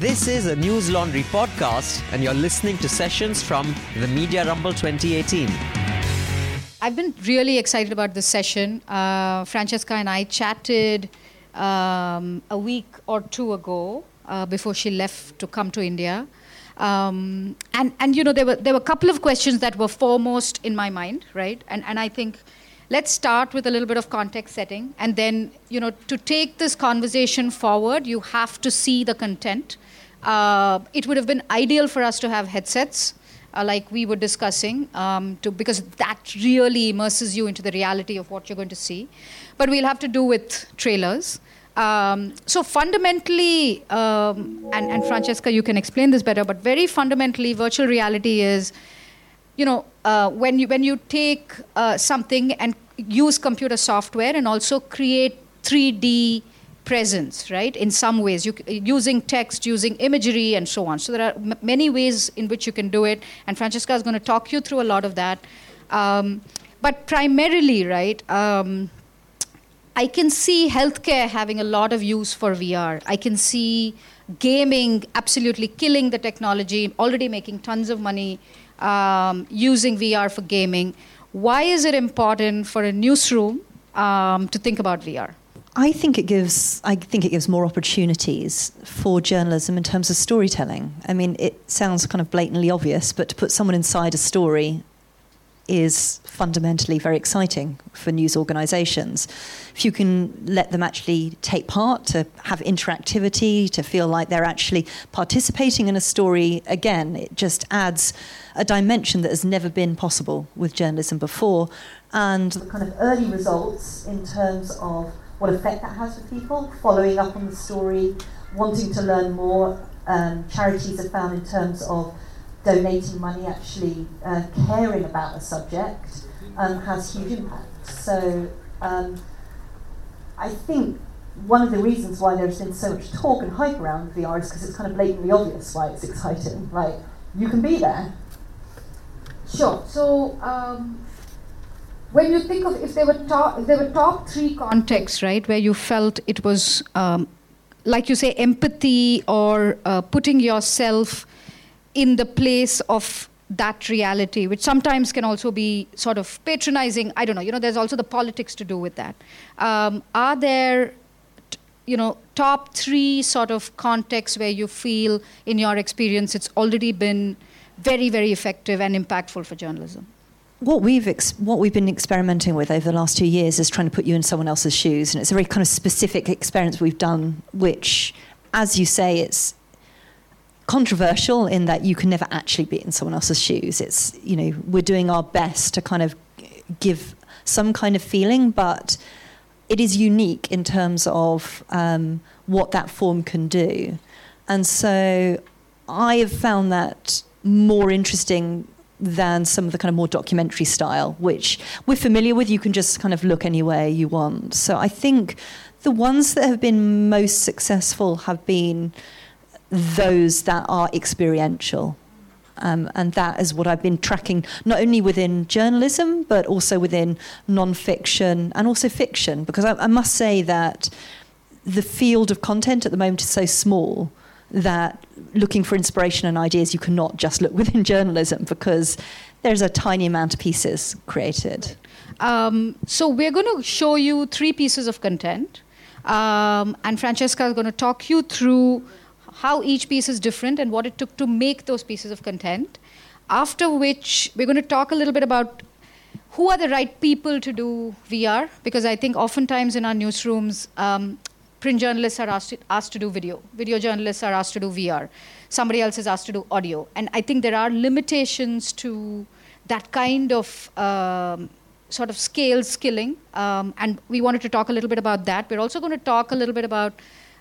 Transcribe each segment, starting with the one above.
This is a Newslaundry podcast, and you're listening to sessions from the Media Rumble 2018. I've been really excited about this session. Uh, Francesca and I chatted um, a week or two ago uh, before she left to come to India. Um, and, and you know there were there were a couple of questions that were foremost in my mind, right? And and I think let's start with a little bit of context setting, and then you know to take this conversation forward, you have to see the content. Uh, it would have been ideal for us to have headsets. Uh, like we were discussing, um, to, because that really immerses you into the reality of what you're going to see. But we'll have to do with trailers. Um, so fundamentally, um, and, and Francesca, you can explain this better, but very fundamentally, virtual reality is, you know, uh, when you when you take uh, something and use computer software and also create 3D presence, right? In some ways, you, using text, using imagery, and so on. So there are m- many ways in which you can do it, and Francesca is going to talk you through a lot of that. Um, but primarily, right? Um, I can see healthcare having a lot of use for VR. I can see gaming absolutely killing the technology, already making tons of money um, using VR for gaming. Why is it important for a newsroom um, to think about VR? I think it gives I think it gives more opportunities for journalism in terms of storytelling. I mean, it sounds kind of blatantly obvious, but to put someone inside a story is fundamentally very exciting for news organizations. If you can let them actually take part, to have interactivity, to feel like they're actually participating in a story, again, it just adds a dimension that has never been possible with journalism before. And the kind of early results in terms of what effect that has for people, following up on the story, wanting to learn more. Um, charities have found in terms of donating money, actually uh, caring about a subject, um, has huge impact. So um, I think one of the reasons why there's been so much talk and hype around VR is because it's kind of blatantly obvious why it's exciting. Like, you can be there. Sure. So, um, when you think of if there were top, if there were top three contexts, right, where you felt it was, um, like you say, empathy or uh, putting yourself in the place of that reality, which sometimes can also be sort of patronizing. I don't know. You know, there's also the politics to do with that. Um, are there, you know, top three sort of contexts where you feel, in your experience, it's already been very, very effective and impactful for journalism? What we've ex- what we've been experimenting with over the last two years is trying to put you in someone else's shoes, and it's a very kind of specific experience we've done, which, as you say, it's controversial in that you can never actually be in someone else's shoes. It's, you know, we're doing our best to kind of give some kind of feeling, but it is unique in terms of um, what that form can do. And so I have found that more interesting than some of the kind of more documentary style, which we're familiar with. You can just kind of look anywhere you want. So I think the ones that have been most successful have been those that are experiential. Um, and that is what I've been tracking, not only within journalism, but also within non-fiction and also fiction. Because I, I must say that the field of content at the moment is so small that looking for inspiration and ideas, you cannot just look within journalism because there's a tiny amount of pieces created. Um, so we're going to show you three pieces of content, um, and Francesca is going to talk you through how each piece is different and what it took to make those pieces of content. After which, we're going to talk a little bit about who are the right people to do VR, because I think oftentimes in our newsrooms, um, print journalists are asked to, asked to do video, video journalists are asked to do VR, somebody else is asked to do audio. And I think there are limitations to that kind of um, sort of scale skilling. Um, and we wanted to talk a little bit about that. We're also going to talk a little bit about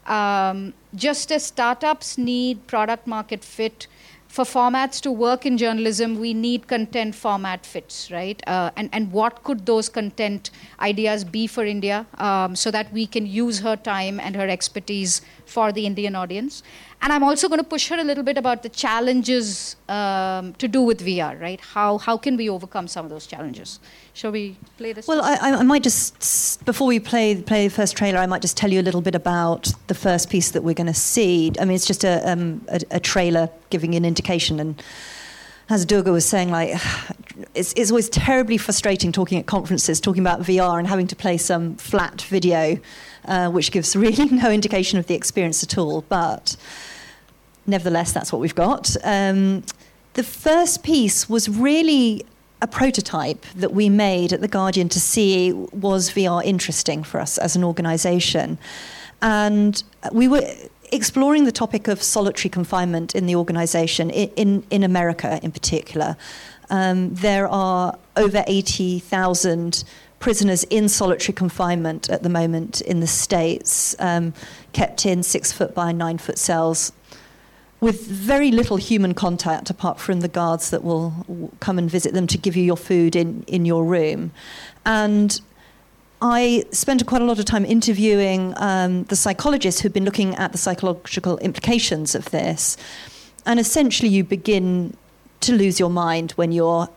um, just as startups need product market fit, for formats to work in journalism, we need content format fits, right? Uh, and, and what could those content ideas be for India um, so that we can use her time and her expertise for the Indian audience. And I'm also going to push her a little bit about the challenges um, to do with VR, right? How, how can we overcome some of those challenges? Shall we play this? Well, I, I might just, before we play, play the first trailer, I might just tell you a little bit about the first piece that we're going to see. I mean, it's just a, um, a, a trailer giving an indication and as Durga was saying, like it's, it's always terribly frustrating talking at conferences, talking about VR and having to play some flat video, uh, which gives really no indication of the experience at all. But nevertheless, that's what we've got. Um, the first piece was really a prototype that we made at The Guardian to see was VR interesting for us as an organization. And we were exploring the topic of solitary confinement in the organization, in, in, in America in particular. Um, there are over 80,000 prisoners in solitary confinement at the moment in the States, um, kept in six foot by nine foot cells with very little human contact apart from the guards that will come and visit them to give you your food in, in your room. And I spent quite a lot of time interviewing um, the psychologists who've been looking at the psychological implications of this. And essentially, you begin to lose your mind when you're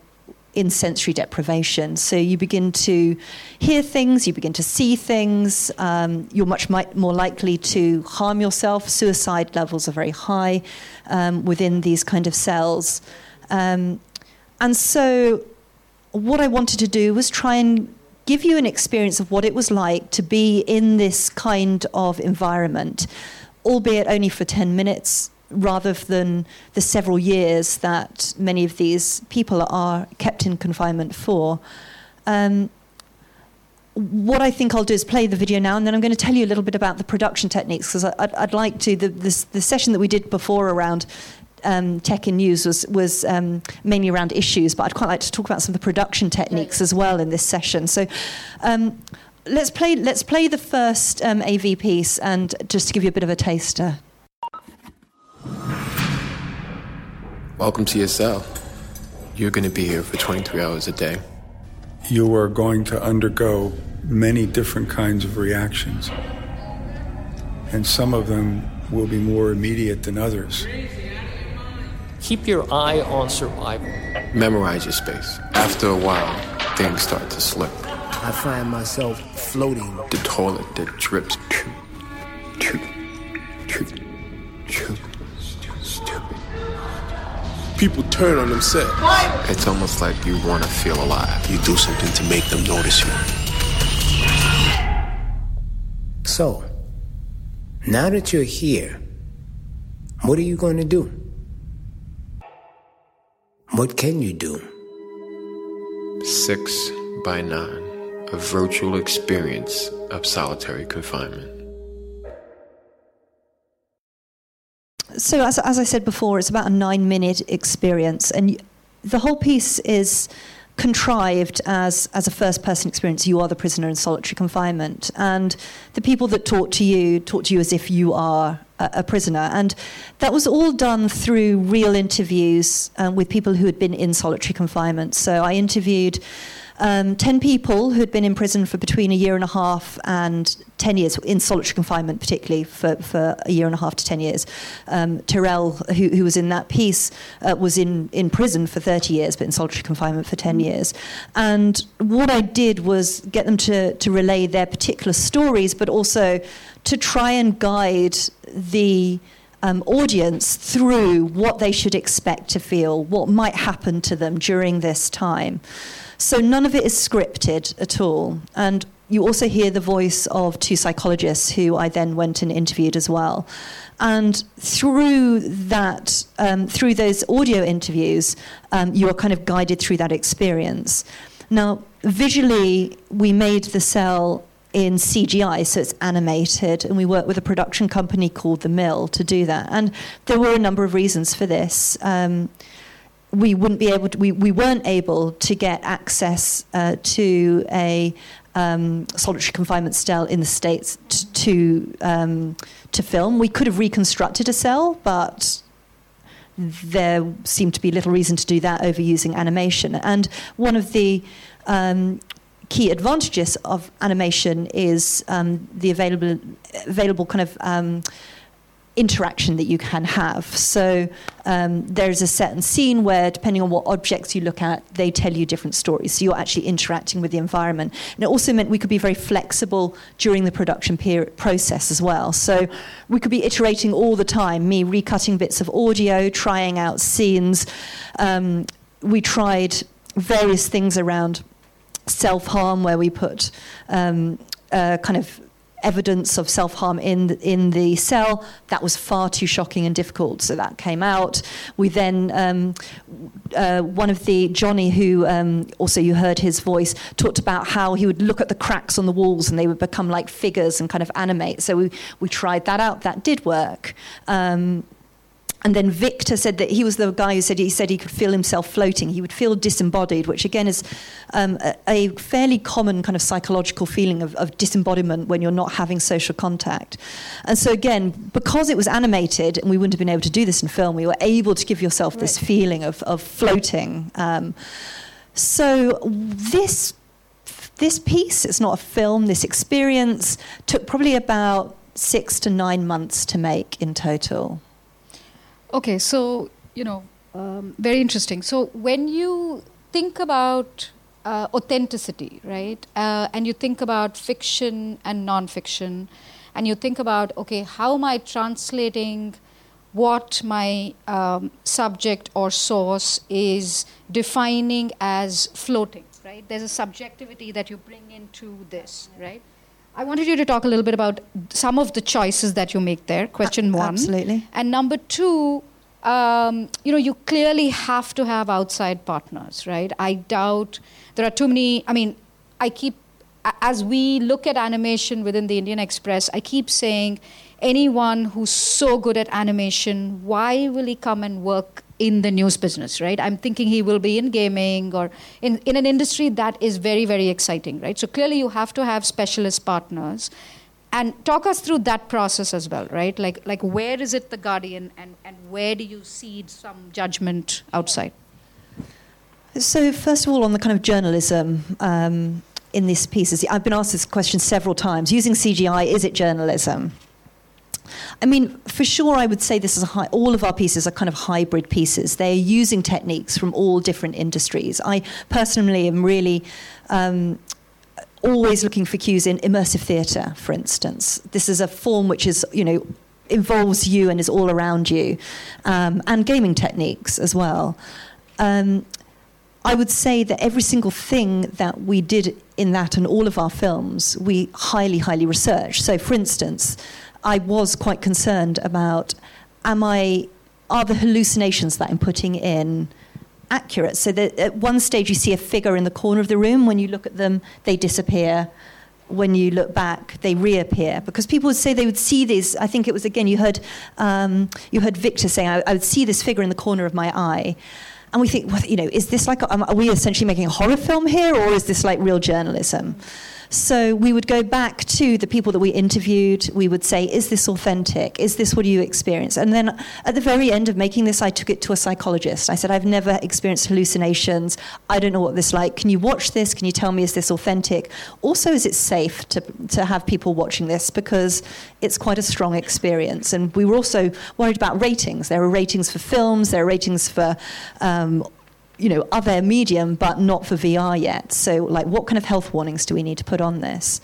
in sensory deprivation. So you begin to hear things, you begin to see things, um, you're much more likely to harm yourself. Suicide levels are very high um, within these kind of cells. Um, and so, what I wanted to do was try and give you an experience of what it was like to be in this kind of environment, albeit only for 10 minutes rather than the several years that many of these people are kept in confinement for. Um, what I think I'll do is play the video now, and then I'm going to tell you a little bit about the production techniques because I'd, I'd, like to. The, this, the session that we did before around um, tech in news was was um, mainly around issues, but I'd quite like to talk about some of the production techniques as well in this session. So. Um, let's play. Let's play the first um, AV piece, and just to give you a bit of a taster. Welcome to your cell. You're going to be here for 23 hours a day. You are going to undergo many different kinds of reactions, and some of them will be more immediate than others. Keep your eye on survival. Memorize your space. After a while, things start to slip. I find myself floating. The toilet that drips. Choo, choo, choo, people turn on themselves. It's almost like you want to feel alive. You do something to make them notice you. So, now that you're here, what are you going to do? What can you do? Six by nine, a virtual experience of solitary confinement. So as, as I said before, it's about a nine minute experience, and the whole piece is contrived as as a first person experience. You are the prisoner in solitary confinement, and the people that talk to you talk to you as if you are a, a prisoner, and that was all done through real interviews um, with people who had been in solitary confinement. So I interviewed um, 10 people who had been in prison for between a year and a half and 10 years, in solitary confinement, particularly for, for a year and a half to 10 years. Um, Tyrell, who, who was in that piece, uh, was in, in prison for 30 years, but in solitary confinement for 10 years. And what I did was get them to, to relay their particular stories, but also to try and guide the um, audience through what they should expect to feel, what might happen to them during this time. So none of it is scripted at all. And you also hear the voice of two psychologists who I then went and interviewed as well. And through that, um, through those audio interviews, um, you are kind of guided through that experience. Now, visually, we made the cell in CGI, so it's animated, and we worked with a production company called The Mill to do that. And there were a number of reasons for this. Um, we wouldn't be able to, we, we weren't able to get access uh, to a um, solitary confinement cell in the States t- to, um, to film. We could have reconstructed a cell, but there seemed to be little reason to do that over using animation. And one of the um, key advantages of animation is um, the available, available kind of um, interaction that you can have. So um, there's a certain scene where, depending on what objects you look at, they tell you different stories. So you're actually interacting with the environment. And it also meant we could be very flexible during the production process as well. So we could be iterating all the time, me recutting bits of audio, trying out scenes. Um, we tried various things around self harm, where we put um, uh, kind of evidence of self harm in the, in the cell. That was far too shocking and difficult, so that came out. We then um, uh, one of the Johnny, who um, also you heard his voice, talked about how he would look at the cracks on the walls and they would become like figures and kind of animate. So we we tried that out. That did work. Um, and then Victor said that he was the guy who said he said he could feel himself floating. He would feel disembodied, which again is um, a, a, fairly common kind of psychological feeling of, of, disembodiment when you're not having social contact. And so again, because it was animated and we wouldn't have been able to do this in film, we were able to give yourself right. this feeling of, of floating. Um, so this this piece, it's not a film. This experience took probably about six to nine months to make in total. Okay, so, you know, um, very interesting. So, when you think about uh, authenticity, right, uh, and you think about fiction and non-fiction, and you think about, okay, how am I translating what my um, subject or source is defining as floating, right? There's a subjectivity that you bring into this, right? I wanted you to talk a little bit about some of the choices that you make there. Question one. Absolutely. And number two, um, you know, you clearly have to have outside partners, right? I doubt there are too many. I mean, I keep, as we look at animation within the Indian Express, I keep saying, anyone who's so good at animation, why will he come and work in the news business, right? I'm thinking he will be in gaming or in, in an industry that is very, very exciting, right? So clearly you have to have specialist partners. And talk us through that process as well, right? Like, like where is it the guardian and, and where do you see some judgment outside? So, first of all, on the kind of journalism um, in this piece, I've been asked this question several times. Using CGI, is it journalism? I mean, for sure, I would say this is a high, all of our pieces are kind of hybrid pieces. They're using techniques from all different industries. I personally am really um, always looking for cues in immersive theatre, for instance. This is a form which is, you know, involves you and is all around you, um, and gaming techniques as well. Um, I would say that every single thing that we did in that and all of our films, we highly, highly researched. So, for instance, I was quite concerned about am I are the hallucinations that I'm putting in accurate? So that at one stage you see a figure in the corner of the room. When you look at them, they disappear. When you look back, they reappear because people would say they would see these. I think it was again you heard um, you heard Victor saying I, I would see this figure in the corner of my eye and we think, well, you know, is this like, are we essentially making a horror film here, or is this like real journalism? So we would go back to the people that we interviewed. We would say, Is this authentic? Is this what you experience? And then at the very end of making this, I took it to a psychologist. I said, I've never experienced hallucinations. I don't know what this like. Can you watch this? Can you tell me, is this authentic? Also, is it safe to, to have people watching this? Because it's quite a strong experience. And we were also worried about ratings. There are ratings for films, there are ratings for um, you know, other medium, but not for VR yet. So, like, what kind of health warnings do we need to put on this?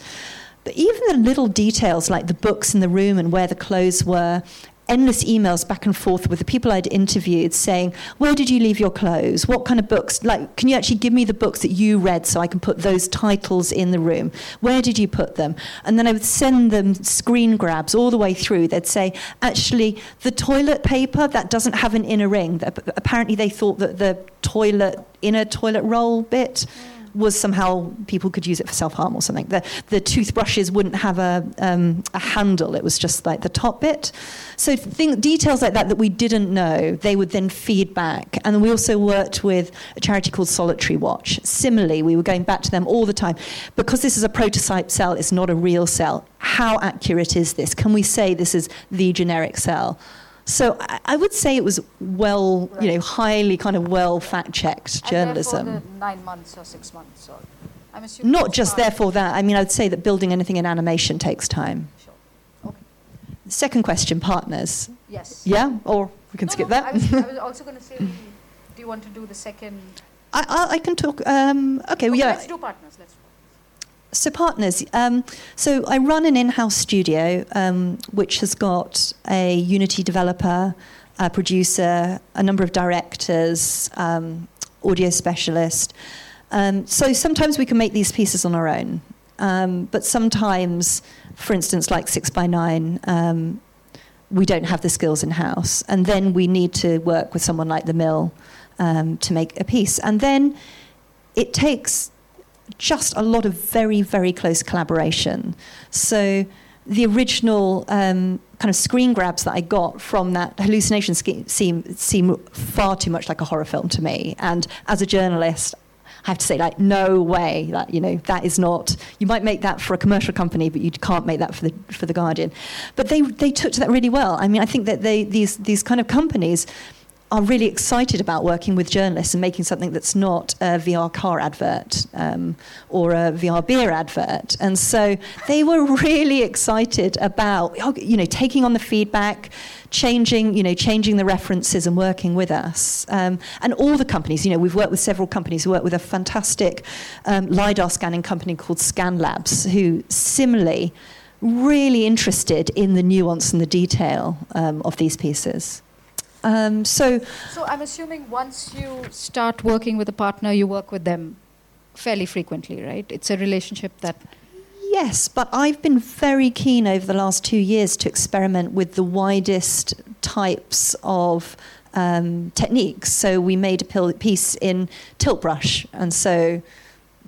But even the little details, like the books in the room and where the clothes were, endless emails back and forth with the people I'd interviewed saying, Where did you leave your clothes? What kind of books? Like, can you actually give me the books that you read so I can put those titles in the room? Where did you put them? And then I would send them screen grabs all the way through. They'd say, Actually, the toilet paper, that doesn't have an inner ring. Apparently, they thought that the toilet, inner toilet roll bit. Mm was somehow people could use it for self harm or something. The, the toothbrushes wouldn't have a, um, a handle, it was just like the top bit. So thing, details like that that we didn't know, they would then feed back. And we also worked with a charity called Solitary Watch. Similarly, we were going back to them all the time. Because this is a prototype cell, it's not a real cell. How accurate is this? Can we say this is the generic cell? So I, I would say it was well, right. you know, highly kind of well fact checked journalism. nine months or six months, or I'm assuming. Not just therefore that. I mean, I'd say that building anything in animation takes time. Sure. Okay. second question, partners. Yes. Yeah, or we can No, skip no, that. I was, I was also going to say, do you want to do the second? I, I, I can talk. Um, okay, well, Okay, yeah. Let's do partners. Let's. So partners. Um, so I run an in-house studio um, which has got a Unity developer, a producer, a number of directors, um, audio specialist. Um, so sometimes we can make these pieces on our own, um, but sometimes, for instance, like Six by Nine. Um, we don't have the skills in house, and then we need to work with someone like the Mill to make a piece, and then it takes just a lot of very, very close collaboration. So the original um, kind of screen grabs that I got from that hallucination seem, seem far too much like a horror film to me. And as a journalist, I have to say, like, no way. That you know, that is not. You might make that for a commercial company, but you can't make that for the for the Guardian. But they they took to that really well. I mean, I think that they these these kind of companies are really excited about working with journalists and making something that's not a VR car advert um, or a VR beer advert. And so they were really excited about, you know, taking on the feedback, changing, you know, changing the references and working with us. Um, and all the companies, you know, we've worked with several companies. We worked with a fantastic um, LiDAR scanning company called Scan Labs, who similarly really interested in the nuance and the detail um, of these pieces. Um, so, So I'm assuming once you start working with a partner, you work with them fairly frequently, right? It's a relationship that. yes, but I've been very keen over the last two years to experiment with the widest types of um, techniques. So we made a piece in tilt brush, and so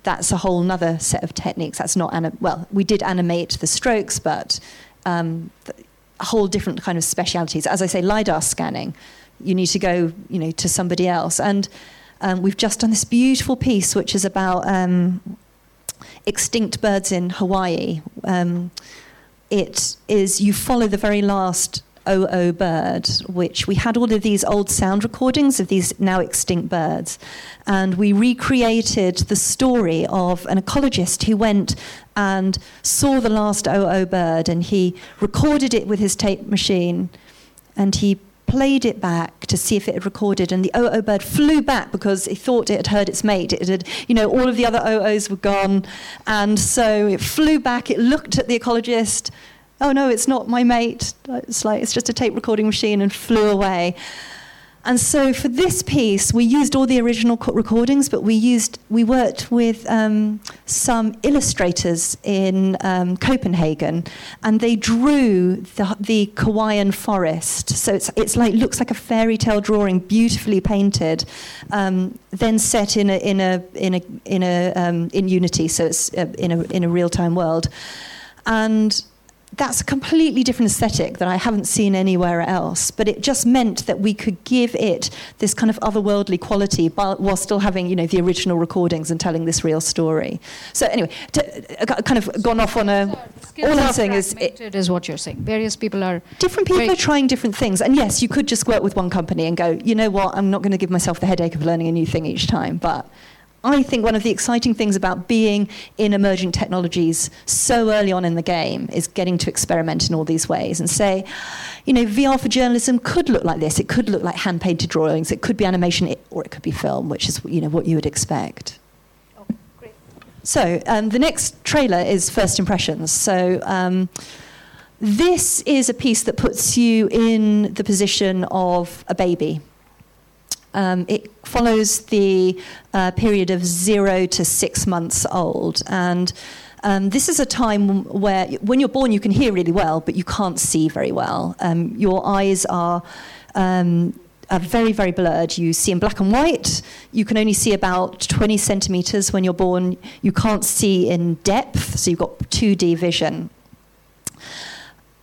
that's a whole other set of techniques. That's not anim- well, we did animate the strokes, but um, th- whole different kind of specialities. As I say, lidar scanning, you need to go, you know, to somebody else. And um, we've just done this beautiful piece, which is about um, extinct birds in Hawaii. Um, it is you follow the very last ʻōʻō bird, which we had all of these old sound recordings of these now extinct birds. And we recreated the story of an ecologist who went and saw the last ʻōʻō bird and he recorded it with his tape machine and he played it back to see if it had recorded and the ʻōʻō bird flew back because he thought it had heard its mate. It had, you know, all of the other ʻōʻōs were gone. And so it flew back, it looked at the ecologist, oh no, it's not my mate. It's like it's just a tape recording machine and flew away. And so for this piece, we used all the original recordings, but we used we worked with um, some illustrators in um, Copenhagen, and they drew the, the Kauaian forest. So it's it's like looks like a fairy tale drawing, beautifully painted, um, then set in a in a in a in a um, in Unity. So it's uh, in a in a real time world, and that's a completely different aesthetic that I haven't seen anywhere else. But it just meant that we could give it this kind of otherworldly quality while still having, you know, the original recordings and telling this real story. So anyway, to, uh, kind of gone off on a. All I'm saying is, it is what you're saying. Various people are. Different people are trying different things, and yes, you could just work with one company and go, you know what, I'm not going to give myself the headache of learning a new thing each time, but. I think one of the exciting things about being in emerging technologies so early on in the game is getting to experiment in all these ways and say, you know, VR for journalism could look like this. It could look like hand painted drawings. It could be animation, or it could be film, which is you know what you would expect. Okay, great. So um, the next trailer is First Impressions. So um, this is a piece that puts you in the position of a baby. Um, it follows the uh, period of zero to six months old. And um, this is a time where, when you're born, you can hear really well, but you can't see very well. Um, your eyes are. Um, are very, very blurred. You see in black and white. You can only see about 20 centimeters when you're born. You can't see in depth, so you've got 2D vision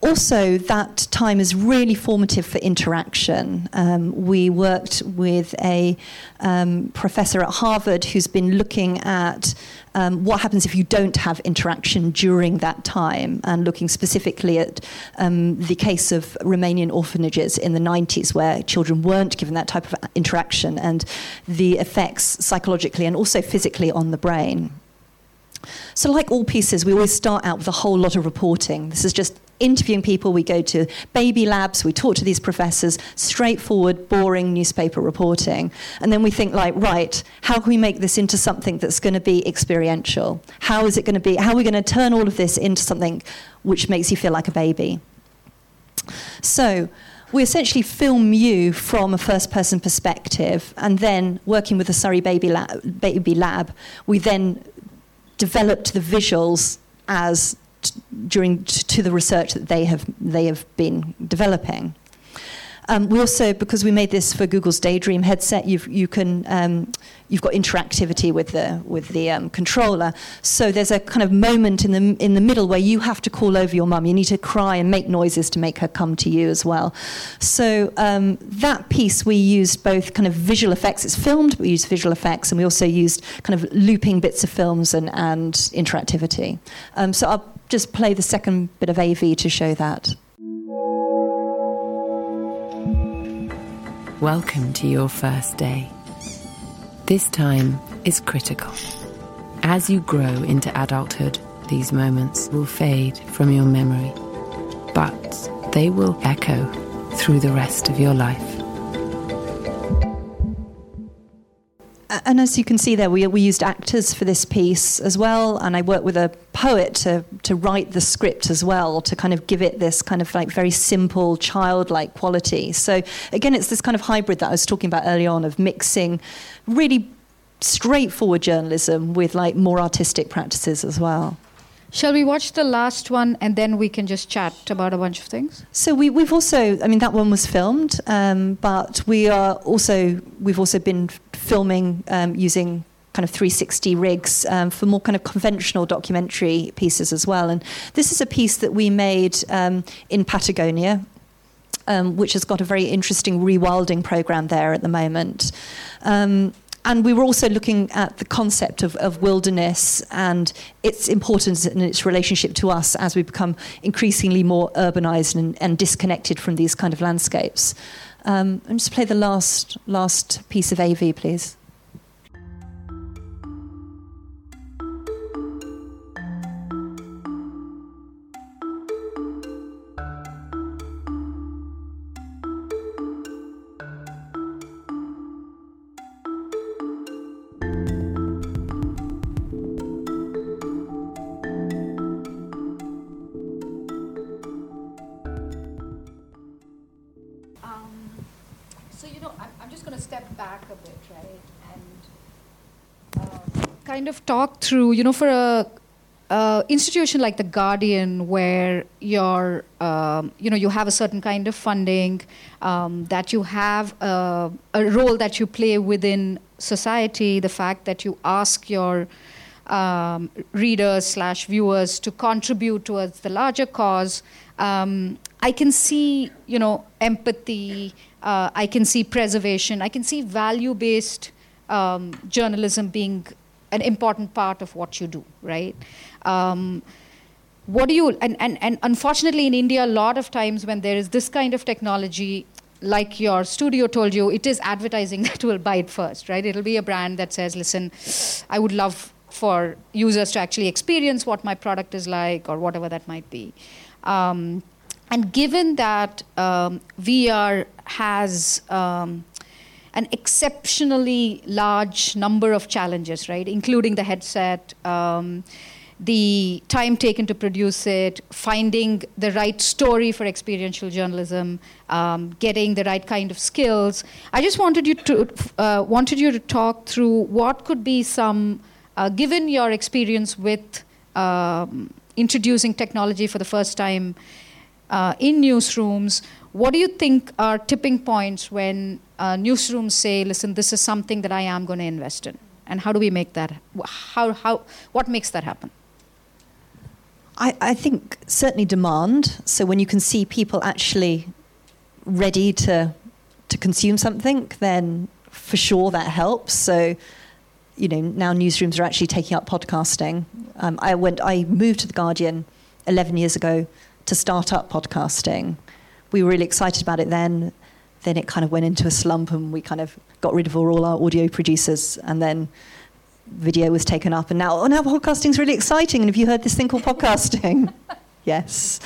also, that time is really formative for interaction. Um, we worked with a um, professor at Harvard who's been looking at um, what happens if you don't have interaction during that time, and looking specifically at um, the case of Romanian orphanages in the 90s, where children weren't given that type of interaction, and the effects psychologically and also physically on the brain. So, like all pieces, we always start out with a whole lot of reporting. This is just interviewing people, we go to baby labs, we talk to these professors, straightforward, boring newspaper reporting. And then we think, like, right, how can we make this into something that's going to be experiential? How is it going to be, how are we going to turn all of this into something which makes you feel like a baby? So, we essentially film you from a first person perspective, and then working with the Surrey Baby Lab, Baby Lab we then developed the visuals as t- during t- to the research that they have they have been developing. Um, we also, because we made this for Google's Daydream headset, you've, you can, um, you've got interactivity with the, with the um, controller. So there's a kind of moment in the, in the middle where you have to call over your mum. You need to cry and make noises to make her come to you as well. So um, that piece we used both kind of visual effects. It's filmed, but we used visual effects, and we also used kind of looping bits of films and, and interactivity. Um, so I'll just play the second bit of AV to show that. Welcome to your first day. This time is critical. As you grow into adulthood, these moments will fade from your memory, but they will echo through the rest of your life. And as you can see there, we, we used actors for this piece as well, and I worked with a poet to, to write the script as well, to kind of give it this kind of like very simple, childlike quality. So again, it's this kind of hybrid that I was talking about early on of mixing really straightforward journalism with like more artistic practices as well. Shall we watch the last one and then we can just chat about a bunch of things? So we, we've also, I mean, that one was filmed, um, but we are also, we've also been filming um, using kind of 360 rigs um, for more kind of conventional documentary pieces as well. And this is a piece that we made um, in Patagonia. Um, which has got a very interesting rewilding program there at the moment. And we were also looking at the concept of, of wilderness and its importance and its relationship to us as we become increasingly more urbanized and, and disconnected from these kind of landscapes. Um, and just play the last last piece of AV, please. Kind of talk through, you know, for a uh, institution like the Guardian, where you're, um, you know, you have a certain kind of funding, um, that you have a, a, role that you play within society, the fact that you ask your um, readers slash viewers to contribute towards the larger cause. Um, I can see, you know, empathy. Uh, I can see preservation. I can see value-based um, journalism being an important part of what you do, right? Um, what do you, and, and, and unfortunately in India, a lot of times when there is this kind of technology, like your studio told you, it is advertising that will buy it first, right? It'll be a brand that says, listen, I would love for users to actually experience what my product is like or whatever that might be. Um, and given that um, VR has um, an exceptionally large number of challenges, right? Including the headset, um, the time taken to produce it, finding the right story for experiential journalism, um, getting the right kind of skills. I just wanted you to uh, wanted you to talk through what could be some, uh, given your experience with um, introducing technology for the first time uh, in newsrooms. What do you think are tipping points when uh, newsrooms say, listen, this is something that I am going to invest in? And how do we make that? How, how, what makes that happen? I, I think certainly demand. So when you can see people actually ready to to consume something, then for sure that helps. So, you know, now newsrooms are actually taking up podcasting. Um, I went, I moved to the Guardian 11 years ago to start up podcasting. We were really excited about it then then it kind of went into a slump and we kind of got rid of all our audio producers and then video was taken up. And now oh now podcasting's really exciting. And have you heard this thing called podcasting? Yes.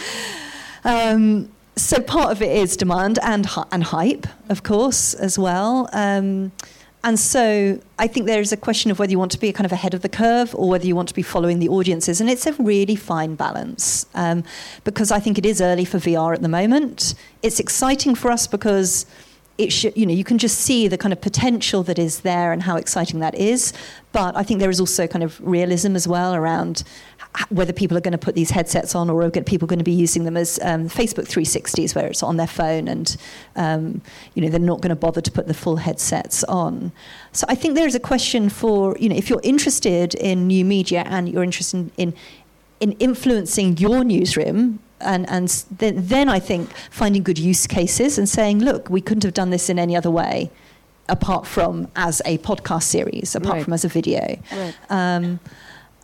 Um, so part of it is demand and and hype, of course, as well. Um, and so I think there is a question of whether you want to be kind of ahead of the curve or whether you want to be following the audiences. And it's a really fine balance um, because I think it is early for VR at the moment. It's exciting for us because it should, you know, you can just see the kind of potential that is there and how exciting that is. But I think there is also kind of realism as well around whether people are going to put these headsets on or are people going to be using them as um, Facebook 360s where it's on their phone and um, you know they're not going to bother to put the full headsets on. So I think there is a question for you know if you're interested in new media and you're interested in, in, in influencing your newsroom and, and then, then I think finding good use cases and saying, look, we couldn't have done this in any other way apart from as a podcast series, apart right. from as a video. Right. Um,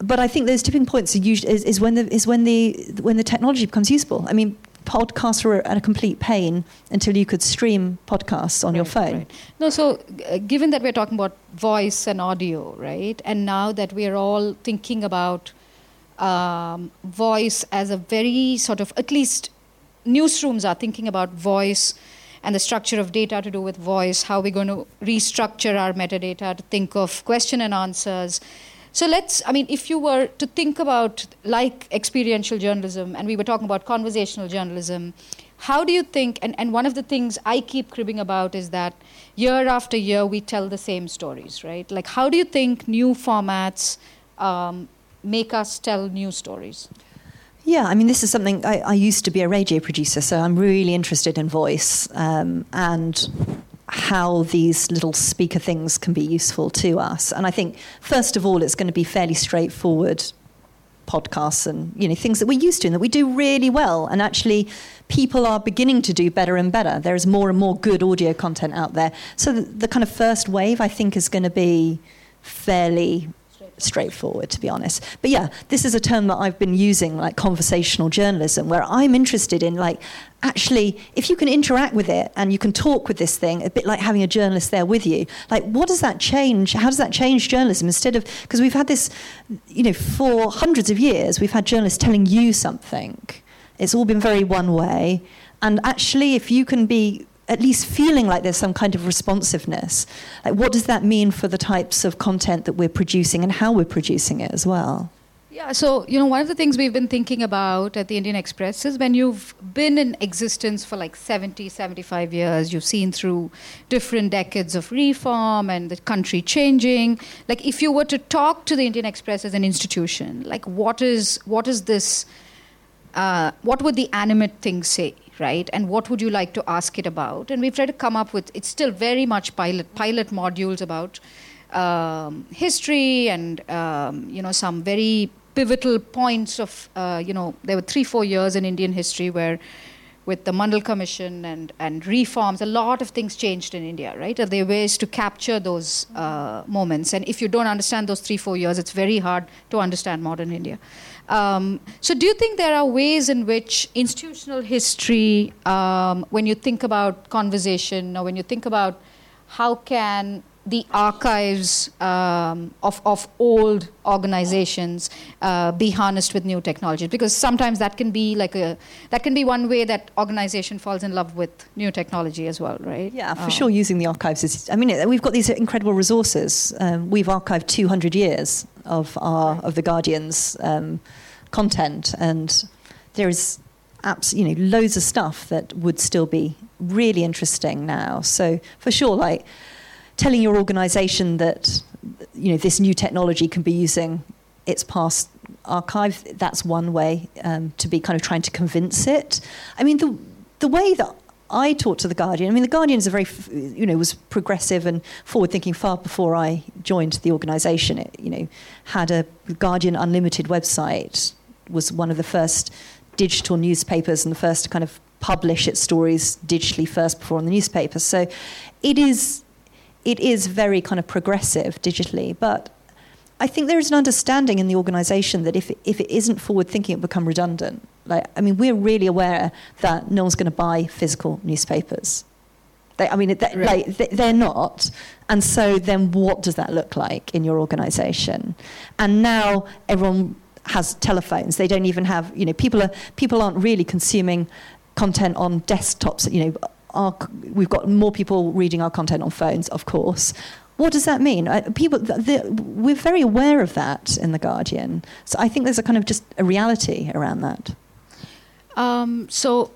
but I think those tipping points are usually is, is when the is when the when the technology becomes useful. I mean, podcasts were a complete pain until you could stream podcasts on right, your phone. Right. No, so uh, given that we're talking about voice and audio, right, and now that we are all thinking about um, voice as a very sort of at least newsrooms are thinking about voice and the structure of data to do with voice, how we're going to restructure our metadata to think of question and answers so let's, I mean, if you were to think about like experiential journalism, and we were talking about conversational journalism, how do you think, and, and one of the things I keep cribbing about is that year after year we tell the same stories, right? Like, how do you think new formats um, make us tell new stories? Yeah, I mean, this is something I, I, used to be a radio producer, so I'm really interested in voice. Um, and how these little speaker things can be useful to us. And I think, first of all, it's going to be fairly straightforward podcasts and you know things that we're used to and that we do really well. And actually people are beginning to do better and better. There is more and more good audio content out there. So the, the kind of first wave i think is going to be fairly straightforward, to be honest. But yeah, this is a term that I've been using, like conversational journalism, where I'm interested in, like, actually, if you can interact with it and you can talk with this thing, a bit like having a journalist there with you, like, what does that change? How does that change journalism instead of, because we've had this, you know, for hundreds of years, we've had journalists telling you something. It's all been very one way. And actually, if you can be at least feeling like there's some kind of responsiveness. Like, what does that mean for the types of content that we're producing and how we're producing it as well? Yeah, so, you know, one of the things we've been thinking about at the Indian Express is when you've been in existence for like 70, 75 years, you've seen through different decades of reform and the country changing. Like, if you were to talk to the Indian Express as an institution, like, what is, what is this, uh, what would the animate thing say? Right? And what would you like to ask it about? And we've tried to come up with, it's still very much pilot, pilot modules about um, history and, um, you know, some very pivotal points of, uh, you know, there were three, four years in Indian history where with the Mandal Commission and, and reforms, a lot of things changed in India, right? Are there ways to capture those uh, moments. And if you don't understand those three, four years, it's very hard to understand modern India. Um, so, do you think there are ways in which institutional history, um, when you think about conversation or when you think about how can the archives um, of, of old organizations uh, be harnessed with new technologies because sometimes that can be like a that can be one way that organization falls in love with new technology as well right? Yeah for um, sure using the archives is i mean we've got these incredible resources. Um, we've archived 200 years of our of the guardian's um, content and there is abs- you know loads of stuff that would still be really interesting now. So for sure like telling your organization that you know this new technology can be using its past archive that's one way um, to be kind of trying to convince it i mean the the way that I talked to the Guardian. I mean, the Guardian is a very, you know, was progressive and forward-thinking far before I joined the organisation. It, you know, had a Guardian Unlimited website, was one of the first digital newspapers and the first to kind of publish its stories digitally first before on the newspaper. So, it is it is very kind of progressive digitally, but I think there is an understanding in the organisation that if if it isn't forward thinking, it will become redundant. Like, I mean, we're really aware that no one's going to buy physical newspapers. They, I mean, they, right. like, they, are not. And so then what does that look like in your organisation? And now everyone has telephones. They don't even have, you know, people are people aren't really consuming content on desktops. You know, our, we've got more people reading our content on phones, of course. What does that mean? Uh, people, the, we're very aware of that in the Guardian. So I think there's a kind of just a reality around that. Um, so,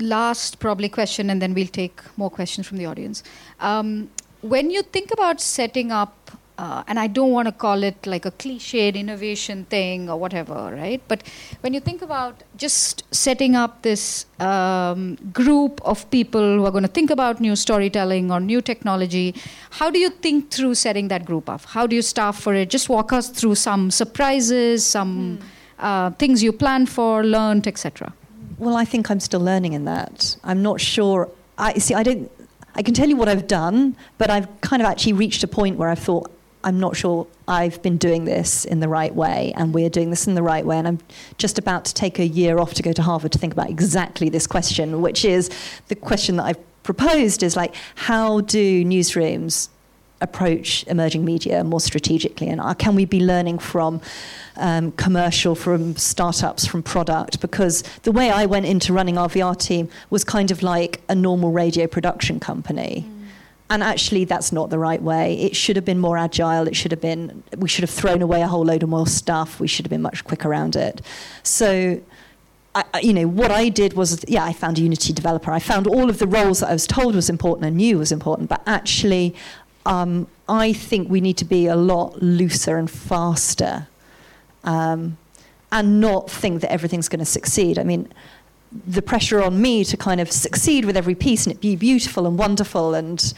last probably question, and then we'll take more questions from the audience. Um, when you think about setting up uh, and I don't want to call it like a cliched innovation thing or whatever, right? But when you think about just setting up this um, group of people who are going to think about new storytelling or new technology, how do you think through setting that group up? How do you staff for it? Just walk us through some surprises, some mm. uh, things you planned for, learned, etc. Well, I think I'm still learning in that. I'm not sure. I see. I don't. I can tell you what I've done, but I've kind of actually reached a point where I've thought I'm not sure I've been doing this in the right way, and we're doing this in the right way. And I'm just about to take a year off to go to Harvard to think about exactly this question, which is the question that I've proposed is like, how do newsrooms approach emerging media more strategically? And can we be learning from um, commercial, from startups, from product? Because the way I went into running our VR team was kind of like a normal radio production company. Mm and actually, that's not the right way. It should have been more agile. It should have been, we should have thrown away a whole load of more stuff. We should have been much quicker around it. So, I, you know, what I did was, yeah, I found a Unity developer. I found all of the roles that I was told was important and knew was important, but actually, um, I think we need to be a lot looser and faster um, and not think that everything's going to succeed. I mean, the pressure on me to kind of succeed with every piece and it be beautiful and wonderful and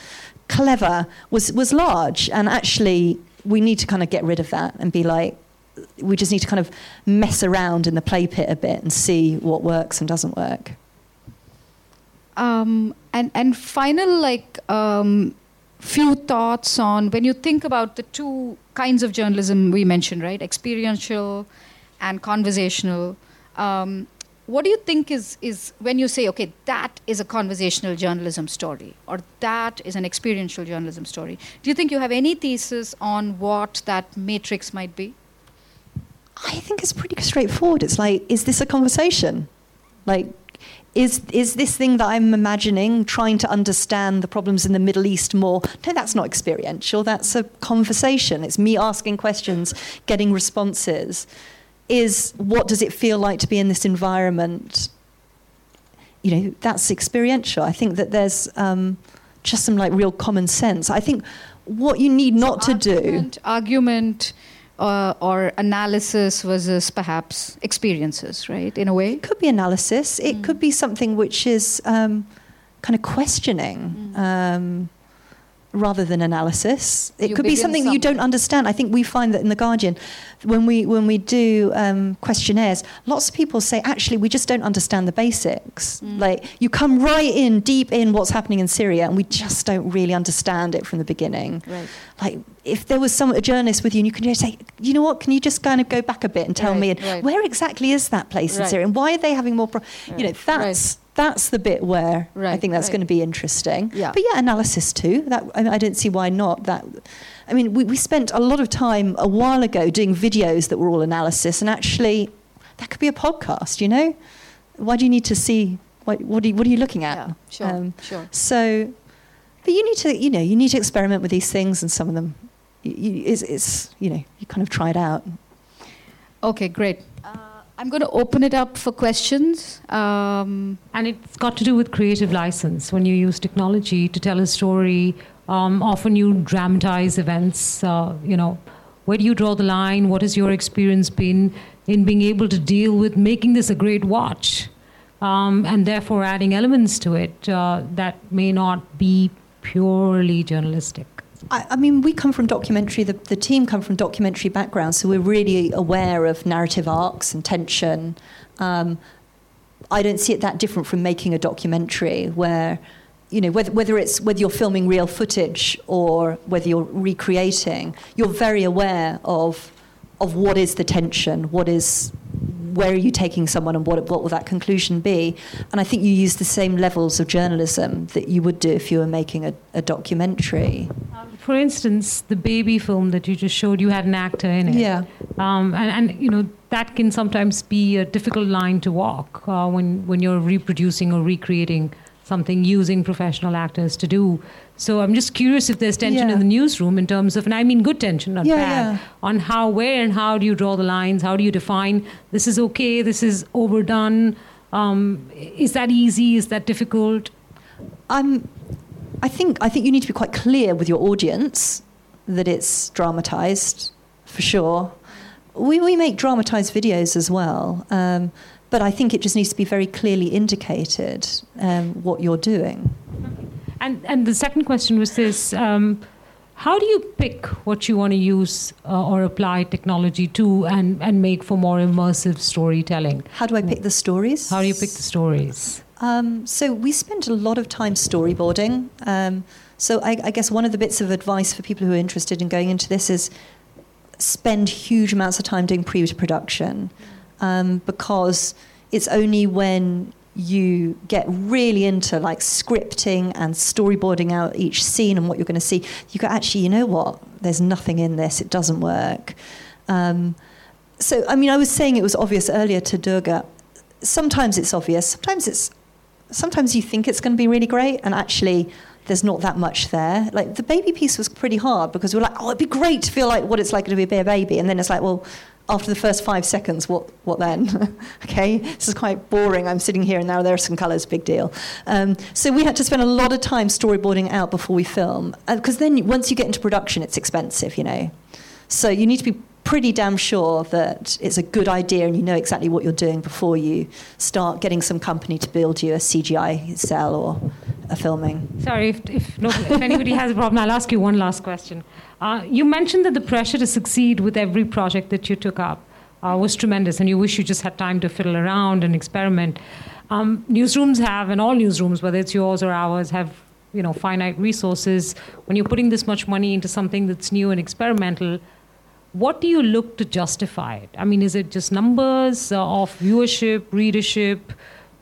clever was was large. And actually we need to kind of get rid of that and be like we just need to kind of mess around in the play pit a bit and see what works and doesn't work. Um, and and final like um, few thoughts on when you think about the two kinds of journalism we mentioned right? Experiential and conversational. Um, what do you think is, is when you say, okay, that is a conversational journalism story or that is an experiential journalism story? Do you think you have any thesis on what that matrix might be? I think it's pretty straightforward. It's like, is this a conversation? Like, is is this thing that I'm imagining trying to understand the problems in the Middle East more? No, that's not experiential. That's a conversation. It's me asking questions, getting responses is what does it feel like to be in this environment? You know, that's experiential. I think that there's um, just some like real common sense. I think what you need not so to argument, do. Argument uh, or analysis versus perhaps experiences, right? In a way? It could be analysis. It mm. could be something which is um, kind of questioning. Mm. Um, rather than analysis. It you could be something, that you don't understand. I think we find that in the Guardian, when we when we do um, questionnaires, lots of people say actually we just don't understand the basics. Mm. Like you come right in deep in what's happening in Syria, and we just don't really understand it from the beginning. Right. Like if there was some a journalist with you, and you can just say, you know what, can you just kind of go back a bit and tell right, me right. where exactly is that place in Syria, and why are they having more? Pro-? You know, that's that's the bit where right, I think that's right. going to be interesting. Yeah. But yeah, analysis too. That I, mean, I don't see why not. That I mean, we, we spent a lot of time a while ago doing videos that were all analysis, and actually, that could be a podcast. You know, why do you need to see? What, what, are, you, what are you looking at? Yeah, sure, um, sure. So, but you need to, you know, you need to experiment with these things, and some of them, you, you, it's, it's, you know, you kind of try it out. Okay, great. Uh, I'm going to open it up for questions. Um, and it's got to do with creative license. When you use technology to tell a story, um, often you dramatize events. Uh, you know, where do you draw the line? What has your experience been in being able to deal with making this a great watch? Um, and therefore adding elements to it uh, that may not be purely journalistic. I, I, mean, we come from documentary, the, the team come from documentary backgrounds, so we're really aware of narrative arcs and tension. Um, I don't see it that different from making a documentary where, you know, whether, whether it's whether you're filming real footage or whether you're recreating, you're very aware of of what is the tension, what is where are you taking someone and what, what will that conclusion be? And I think you use the same levels of journalism that you would do if you were making a, a documentary. Um, for instance, the baby film that you just showed, you had an actor in it. Yeah. Um, and, and, you know, that can sometimes be a difficult line to walk uh, when, when you're reproducing or recreating something using professional actors to do. So I'm just curious if there's tension Yeah. in the newsroom in terms of, and I mean good tension, not Yeah, bad, yeah. on how, where, and how do you draw the lines? How do you define this is okay, this is overdone? Um, is that easy? Is that difficult? I'm, I think I think you need to be quite clear with your audience that it's dramatized, for sure. We we make dramatized videos as well, um, but I think it just needs to be very clearly indicated um, what you're doing. And and the second question was this: um, How do you pick what you want to use uh, or apply technology to, and and make for more immersive storytelling? How do I pick the stories? How do you pick the stories? Um, so we spent a lot of time storyboarding. Um, so I, I guess one of the bits of advice for people who are interested in going into this is spend huge amounts of time doing pre-production um, because it's only when you get really into like scripting and storyboarding out each scene and what you're going to see you go actually you know what? There's nothing in this. It doesn't work. Um, so i mean i was saying it was obvious earlier to durga sometimes it's obvious sometimes it's sometimes you think it's going to be really great and actually there's not that much there. Like the baby piece was pretty hard because we we're like oh it'd be great to feel like what it's like to be a baby. And then it's like well after the first five seconds what what then okay this is quite boring i'm sitting here and now there are some colors big deal um, so we had to spend a lot of time storyboarding out before we film because then once you get into production it's expensive you know so you need to be pretty damn sure that it's a good idea and you know exactly what you're doing before you start getting some company to build you a CGI cell or a filming. Sorry, if, if, if anybody has a problem, I'll ask you one last question. Uh, you mentioned that the pressure to succeed with every project that you took up uh, was tremendous, and you wish you just had time to fiddle around and experiment. Um, newsrooms have, and all newsrooms, whether it's yours or ours, have you know finite resources. When you're putting this much money into something that's new and experimental, what do you look to justify it? I mean, is it just numbers uh, of viewership, readership,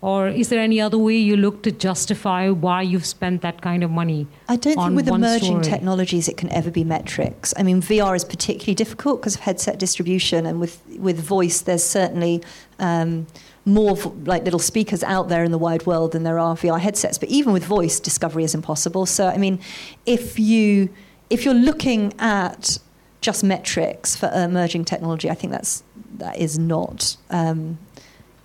or is there any other way you look to justify why you've spent that kind of money? I don't on think with emerging story? technologies it can ever be metrics. I mean, VR is particularly difficult because of headset distribution, and with with voice, there's certainly um, more like little speakers out there in the wide world than there are VR headsets. But even with voice, discovery is impossible. So, I mean, if you if you're looking at just metrics for emerging technology, I think that's that is not. Um,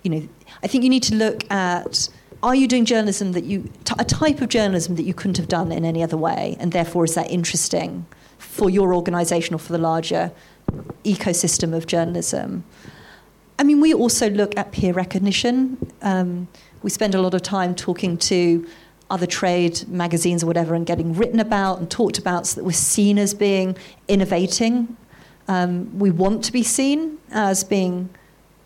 you know, I think you need to look at are you doing journalism that you t- a type of journalism that you couldn't have done in any other way, and therefore is that interesting for your organisation or for the larger ecosystem of journalism? I mean, we also look at peer recognition. Um, we spend a lot of time talking to other trade magazines or whatever and getting written about and talked about so that we're seen as being innovating. Um, we want to be seen as being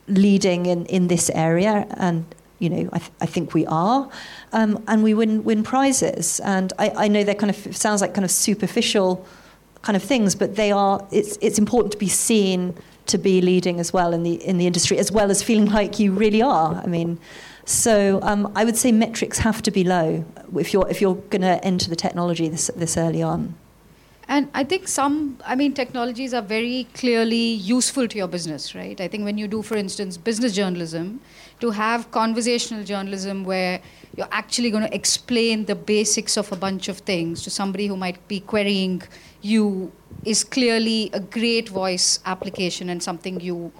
leading in, in this area, and you know, I, th- I think we are, um, and we win win prizes. And I, I know they're kind of sounds like kind of superficial kind of things, but they are. It's it's important to be seen to be leading as well in the in the industry, as well as feeling like you really are. I mean. So um, I would say metrics have to be low if you're if you're going to enter the technology this this early on. And I think some, I mean, technologies are very clearly useful to your business, right? I think when you do, for instance, business journalism, to have conversational journalism where you're actually going to explain the basics of a bunch of things to somebody who might be querying you is clearly a great voice application and something you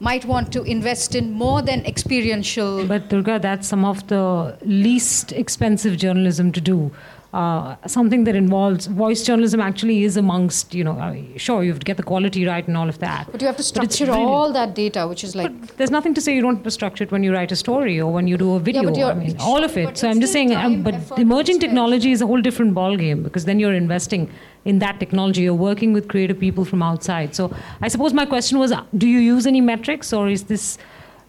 might want to invest in more than experiential. But Durga, that's some of the least expensive journalism to do. Uh, something that involves voice journalism actually is amongst, you know, sure, you have to get the quality right and all of that. But you have to structure really- all that data, which is like There's nothing to say you don't have to structure it when you write a story or when you do a video. but I mean, all of it. so I'm just saying, um, but emerging technology is a whole different ballgame because then you're investing in that technology. You're working with creative people from outside. So I suppose my question was, do you use any metrics or is this?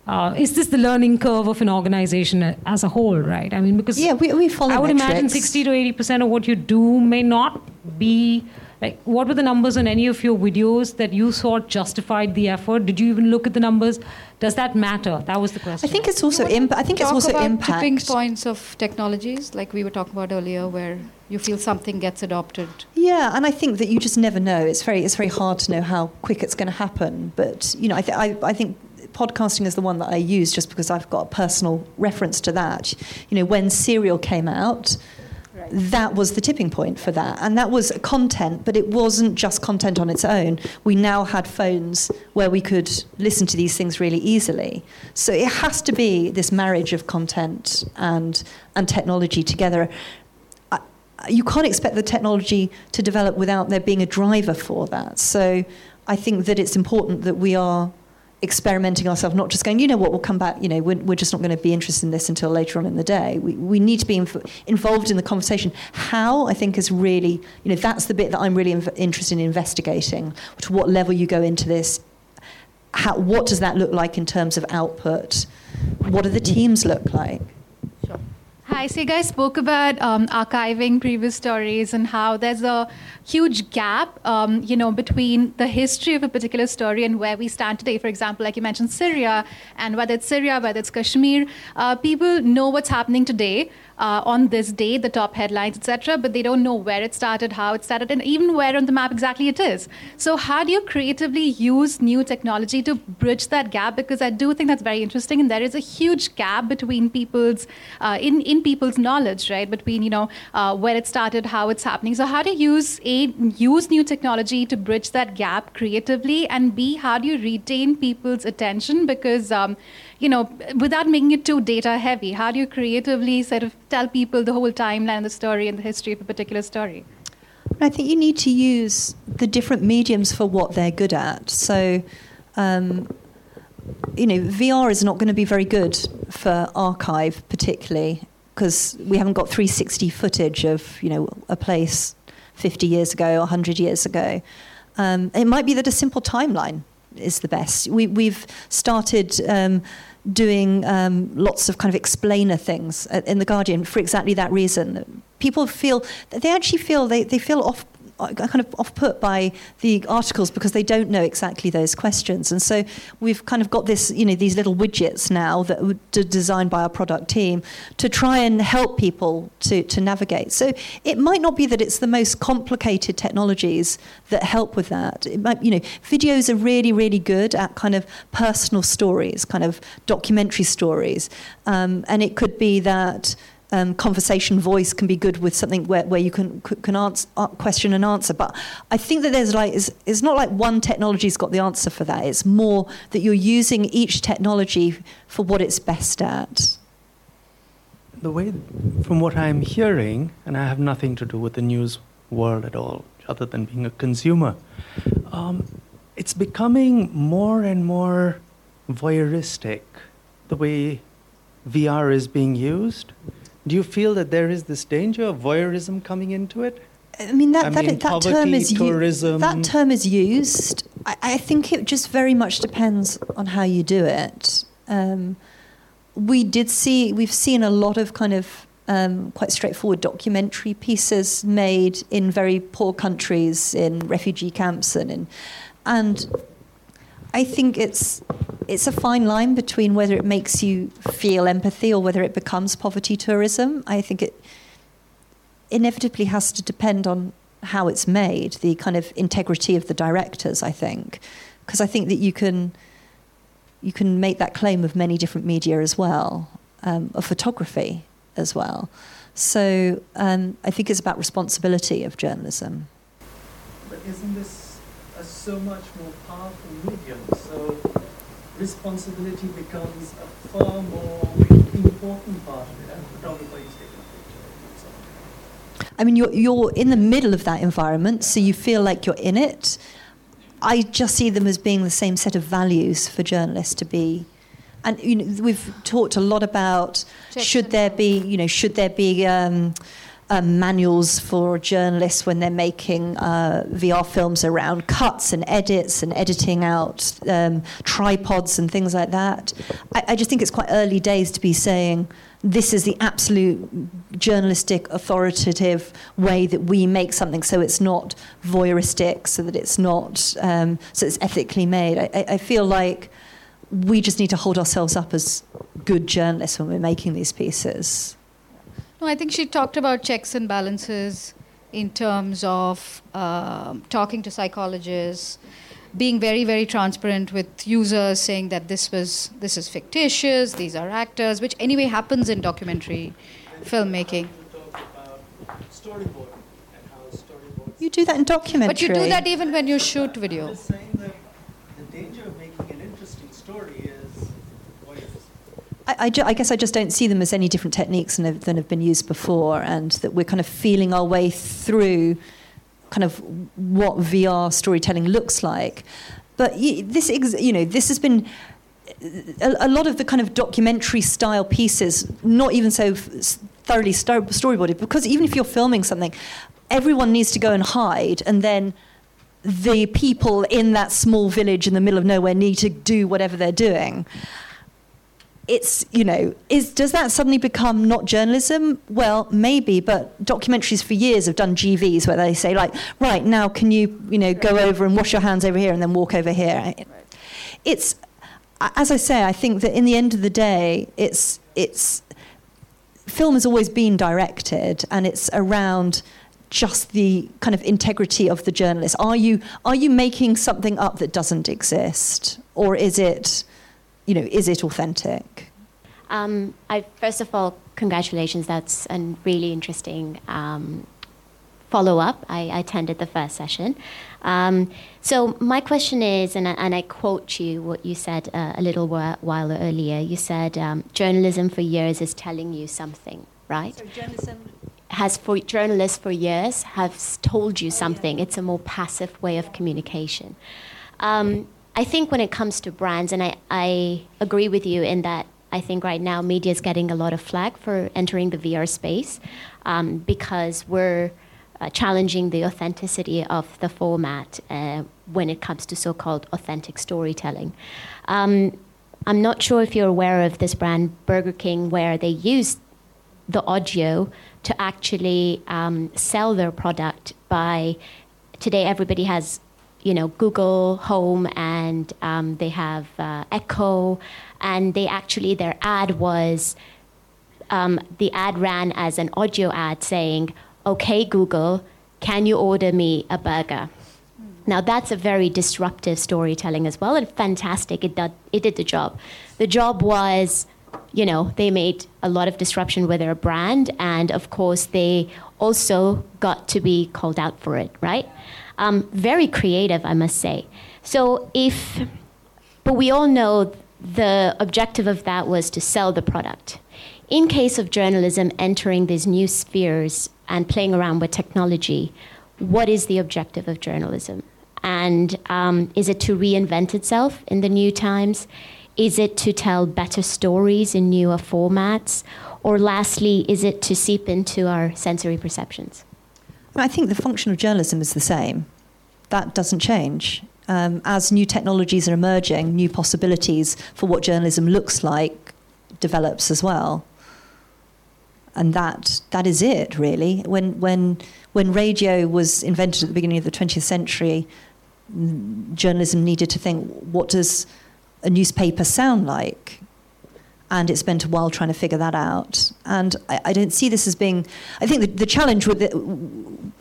Uh, is this the learning curve of an organization as a whole, right? I mean, because Yeah, we, we follow I would imagine 60 to 80 percent of what you do may not be Like, what were the numbers on any of your videos that you thought justified the effort? Did you even look at the numbers? Does that matter? That was the question. I think it's also imp- I think it's also about impact. tipping points of technologies, like we were talking about earlier, where you feel something gets adopted. Yeah, and I think that you just never know. It's very it's very hard to know how quick it's going to happen. But you know, I, th- I, I think podcasting is the one that I use just because I've got a personal reference to that. You know, when Serial came out. That was the tipping point for that. And that was content, but it wasn't just content on its own. We now had phones where we could listen to these things really easily. So it has to be this marriage of content and, and technology together you can't expect the technology to develop without there being a driver for that. So I think that it's important that we are experimenting ourselves, not just going, you know what, we'll come back, you know, we're, we're just not going to be interested in this until later on in the day. We, we need to be inv- involved in the conversation. How, I think, is really, you know, that's the bit that I'm really inv- interested in investigating. To what level you go into this, how, what does that look like in terms of output? What do the teams look like? Hi, so you guys spoke about um, archiving previous stories and how there's a huge gap, um, you know, between the history of a particular story and where we stand today. For example, like you mentioned Syria, and whether it's Syria, whether it's Kashmir, uh, people know what's happening today, uh, on this day, the top headlines, etc., but they don't know where it started, how it started, and even where on the map exactly it is. So, how do you creatively use new technology to bridge that gap? Because I do think that's very interesting, and there is a huge gap between people's uh, in in people's knowledge, right? Between you know uh, where it started, how it's happening. So, how do you use a use new technology to bridge that gap creatively, and b how do you retain people's attention? Because um, you know, without making it too data heavy, how do you creatively sort of tell people the whole timeline, the story, and the history of a particular story? I think you need to use the different mediums for what they're good at. So, um, you know, VR is not going to be very good for archive, particularly because we haven't got 360 footage of you know a place 50 years ago or 100 years ago. Um, it might be that a simple timeline is the best. We, we've started um, doing um, lots of kind of explainer things in the Guardian for exactly that reason. People feel they actually feel they, they feel off uh, kind of off put by the articles because they don't know exactly those questions. And so we've kind of got this, you know, these little widgets now that are designed by our product team to try and help people to, to navigate. So it might not be that it's the most complicated technologies that help with that. It might, you know, videos are really, really good at kind of personal stories, kind of documentary stories. Um, and it could be that um, conversation voice can be good with something where, where you can can answer, question and answer. But I think that there's like it's, it's not like one technology's got the answer for that. It's more that you're using each technology for what it's best at. The way, from what I'm hearing, and I have nothing to do with the news world at all, other than being a consumer, um, it's becoming more and more voyeuristic. The way VR is being used do you feel that there is this danger of voyeurism coming into it? I mean that I that, mean, that poverty, term is tourism. that term is used. I, I, think it just very much depends on how you do it. Um, we did see we've seen a lot of kind of um, quite straightforward documentary pieces made in very poor countries, in refugee camps, and in and I think it's it's a fine line between whether it makes you feel empathy or whether it becomes poverty tourism. I think it inevitably has to depend on how it's made, the kind of integrity of the directors. I think, because I think that you can you can make that claim of many different media as well, um, of photography as well. So um, I think it's about responsibility of journalism. But isn't this so much more responsibility becomes a far more important part of it. And photographer is taking a picture. I mean, you're, you're in the middle of that environment, so you feel like you're in it. I just see them as being the same set of values for journalists to be. And you know, we've talked a lot about should there be, you know, should there be um, um, manuals for journalists when they're making uh, VR films around cuts and edits and editing out um, tripods and things like that. I, I, just think it's quite early days to be saying this is the absolute journalistic authoritative way that we make something so it's not voyeuristic so that it's not um, so it's ethically made I, I feel like we just need to hold ourselves up as good journalists when we're making these pieces no i think she talked about checks and balances in terms of um, talking to psychologists being very very transparent with users saying that this was this is fictitious these are actors which anyway happens in documentary filmmaking. You do that in documentary but you do that even when you shoot video I, I, ju- I, guess I just don't see them as any different techniques than have, than have been used before, and that we're kind of feeling our way through kind of what VR storytelling looks like. But this, you know, this has been a, a lot of the kind of documentary style pieces, not even so thoroughly storyboarded, because even if you're filming something, everyone needs to go and hide, and then the people in that small village in the middle of nowhere need to do whatever they're doing it's you know is does that suddenly become not journalism? Well maybe but documentaries for years have done gvs where they say like right now can you you know go over and wash your hands over here and then walk over here? It's as i say i think that in the end of the day it's it's film has always been directed and it's around just the kind of integrity of the journalist. Are you are you making something up that doesn't exist? Or is it you know, is it authentic? Um, I, first of all, congratulations. That's a really interesting um, follow up. I, I, attended the first session. Um, so, my question is, and I, and I, quote you what you said uh, a little while earlier. You said, um, journalism for years is telling you something, right? So, journalism has for journalists for years have told you something. It's a more passive way of communication. Um, I think when it comes to brands, and I, I agree with you in that I think right now media is getting a lot of flack for entering the VR space um, because we're uh, challenging the authenticity of the format uh, when it comes to so called authentic storytelling. Um, I'm not sure if you're aware of this brand, Burger King, where they use the audio to actually um, sell their product by today everybody has you know Google Home and um, they have uh, Echo, and they actually their ad was um, the ad ran as an audio ad saying, "Okay Google, can you order me a burger?" Now that's a very disruptive storytelling as well, and fantastic. It did it did the job. The job was, you know, they made a lot of disruption with their brand, and of course they also got to be called out for it, right? Um, very creative, I must say. So if, but we all know the objective of that was to sell the product. In case of journalism entering these new spheres and playing around with technology, what is the objective of journalism? And um, is it to reinvent itself in the new times? Is it to tell better stories in newer formats? Or lastly, is it to seep into our sensory perceptions? I think the function of journalism is the same. That doesn't change. Um, as new technologies are emerging, new possibilities for what journalism looks like develops as well. And that that is it, really. When when when radio was invented at the beginning of the 20th century, journalism needed to think: what does a newspaper sound like? And it spent a while trying to figure that out. And I, I don't see this as being. I think the, the challenge with the,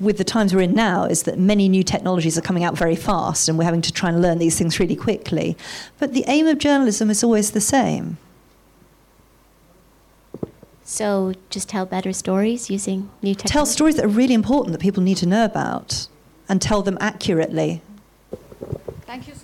with the times we're in now is that many new technologies are coming out very fast, and we're having to try and learn these things really quickly. But the aim of journalism is always the same. So just tell better stories using new technology. Tell stories that are really important that people need to know about, and tell them accurately. Thank you so